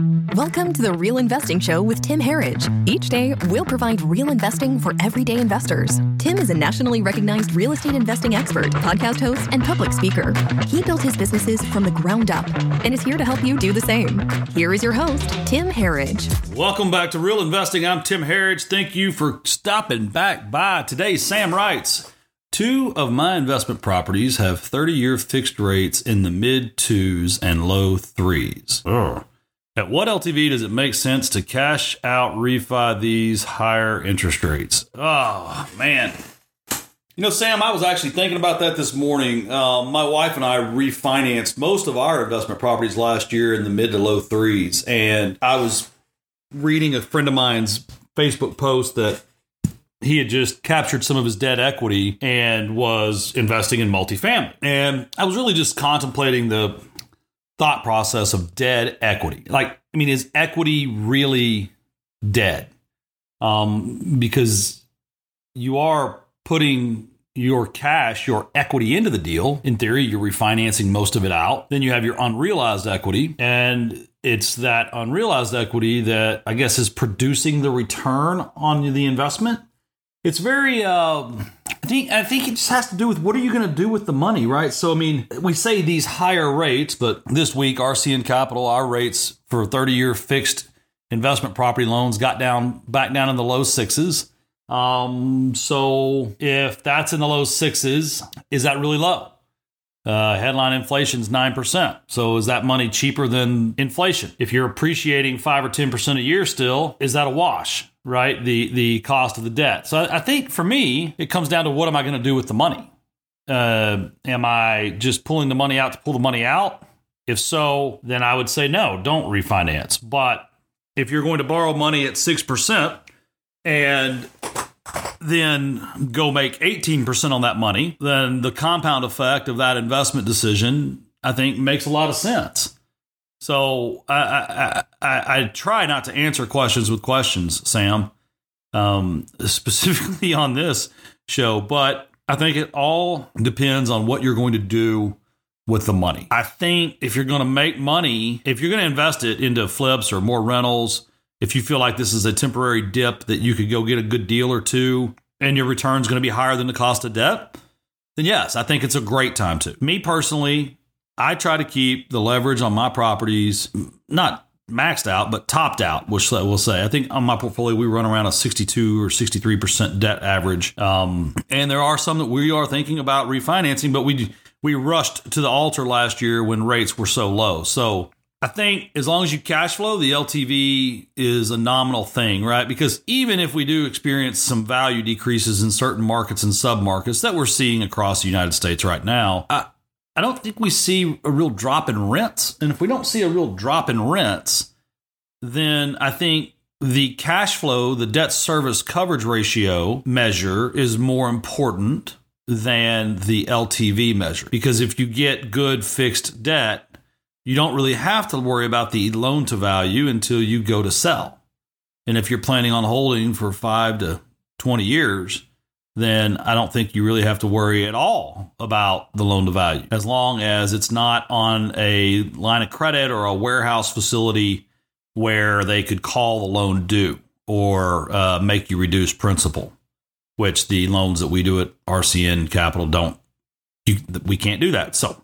Welcome to the Real Investing Show with Tim Herriage. Each day, we'll provide real investing for everyday investors. Tim is a nationally recognized real estate investing expert, podcast host, and public speaker. He built his businesses from the ground up and is here to help you do the same. Here is your host, Tim Herriage. Welcome back to Real Investing. I'm Tim Herriage. Thank you for stopping back by. Today, Sam writes Two of my investment properties have 30 year fixed rates in the mid twos and low threes. Ugh. At what LTV does it make sense to cash out refi these higher interest rates? Oh, man. You know, Sam, I was actually thinking about that this morning. Uh, my wife and I refinanced most of our investment properties last year in the mid to low threes. And I was reading a friend of mine's Facebook post that he had just captured some of his dead equity and was investing in multifamily. And I was really just contemplating the thought process of dead equity. Like, I mean, is equity really dead? Um, because you are putting your cash, your equity into the deal. In theory, you're refinancing most of it out. Then you have your unrealized equity. And it's that unrealized equity that I guess is producing the return on the investment. It's very, uh, think, I think it just has to do with what are you going to do with the money, right? So, I mean, we say these higher rates, but this week, RCN Capital, our rates for 30 year fixed investment property loans got down back down in the low sixes. Um, so if that's in the low sixes, is that really low? Uh, headline inflation is 9%. So is that money cheaper than inflation? If you're appreciating 5 or 10% a year still, is that a wash? Right? The the cost of the debt. So I, think for me, it comes down to what am I going to do with the money? Uh, am I just pulling the money out to pull the money out? If so, then I would say no, don't refinance. But if you're going to borrow money at 6% and then go make 18% on that money, then the compound effect of that investment decision, I think, makes a lot of sense. So I, I, I, I try not to answer questions with questions, Sam, um, specifically on this show, but I think it all depends on what you're going to do with the money. I think if you're going to make money, if you're going to invest it into flips or more rentals, if you feel like this is a temporary dip that you could go get a good deal or two and your return is going to be higher than the cost of debt, then yes, I think it's a great time to. Me personally, I try to keep the leverage on my properties not maxed out, but topped out, which we'll say. I think on my portfolio, we run around a 62 or 63% debt average. Um, and there are some that we are thinking about refinancing, but we we rushed to the altar last year when rates were so low. So I think as long as you cash flow, the LTV is a nominal thing, right? Because even if we do experience some value decreases in certain markets and submarkets that we're seeing across the United States right now, I, I don't think we see a real drop in rents. And if we don't see a real drop in rents, then I think the cash flow, the debt service coverage ratio measure is more important than the LTV measure. Because if you get good fixed debt, you don't really have to worry about the loan to value until you go to sell. And if you're planning on holding for five to 20 years, then I don't think you really have to worry at all about the loan to value as long as it's not on a line of credit or a warehouse facility where they could call the loan due or uh, make you reduce principal, which the loans that we do at RCN Capital don't. You, we can't do that. So,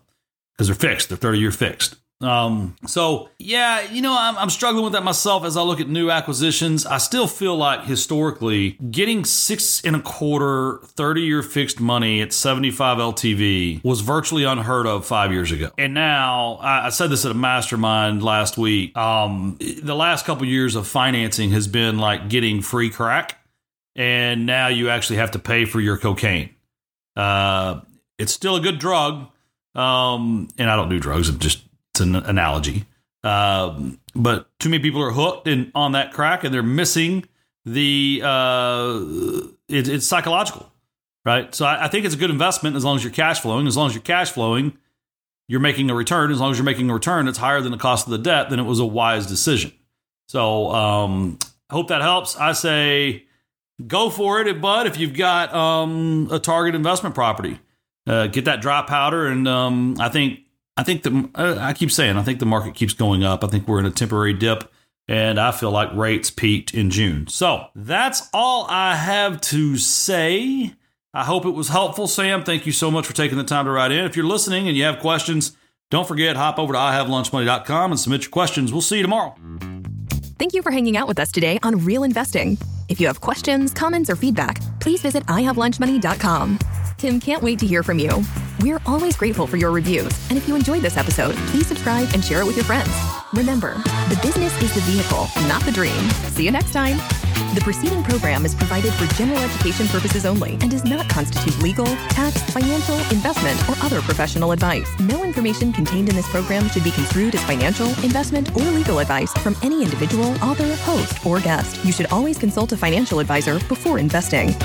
because they're fixed, they're 30 year fixed. Um, so yeah, you know, I'm, I'm struggling with that myself as I look at new acquisitions. I still feel like historically getting six and a quarter 30 year fixed money at 75 LTV was virtually unheard of five years ago. And now I, I said this at a mastermind last week. Um, the last couple years of financing has been like getting free crack. And now you actually have to pay for your cocaine. Uh, it's still a good drug. Um, and I don't do drugs. I'm just it's an analogy. Um, but too many people are hooked in, on that crack and they're missing the uh, it, it's psychological, right? So I, I, think it's a good investment as long as you're cash flowing. As long as you're cash flowing, you're making a return. As long as you're making a return, it's higher than the cost of the debt. Then it was a wise decision. So um, I hope that helps. I say go for it, bud. If you've got um, a target investment property, uh, get that dry powder, and um, I think I think the uh, I keep saying I think the market keeps going up. I think we're in a temporary dip, and I feel like rates peaked in June. So that's all I have to say. I hope it was helpful, Sam. Thank you so much for taking the time to write in. If you're listening and you have questions, don't forget hop over to ihavelunchmoney.com and submit your questions. We'll see you tomorrow. Thank you for hanging out with us today on Real Investing. If you have questions, comments, or feedback, please visit ihavelunchmoney.com. Tim can't wait to hear from you. We're always grateful for your reviews, and if you enjoyed this episode, please subscribe and share it with your friends. Remember, the business is the vehicle, not the dream. See you next time. The preceding program is provided for general education purposes only and does not constitute legal, tax, financial, investment, or other professional advice. No information contained in this program should be construed as financial, investment, or legal advice from any individual, author, host, or guest. You should always consult a financial advisor before investing.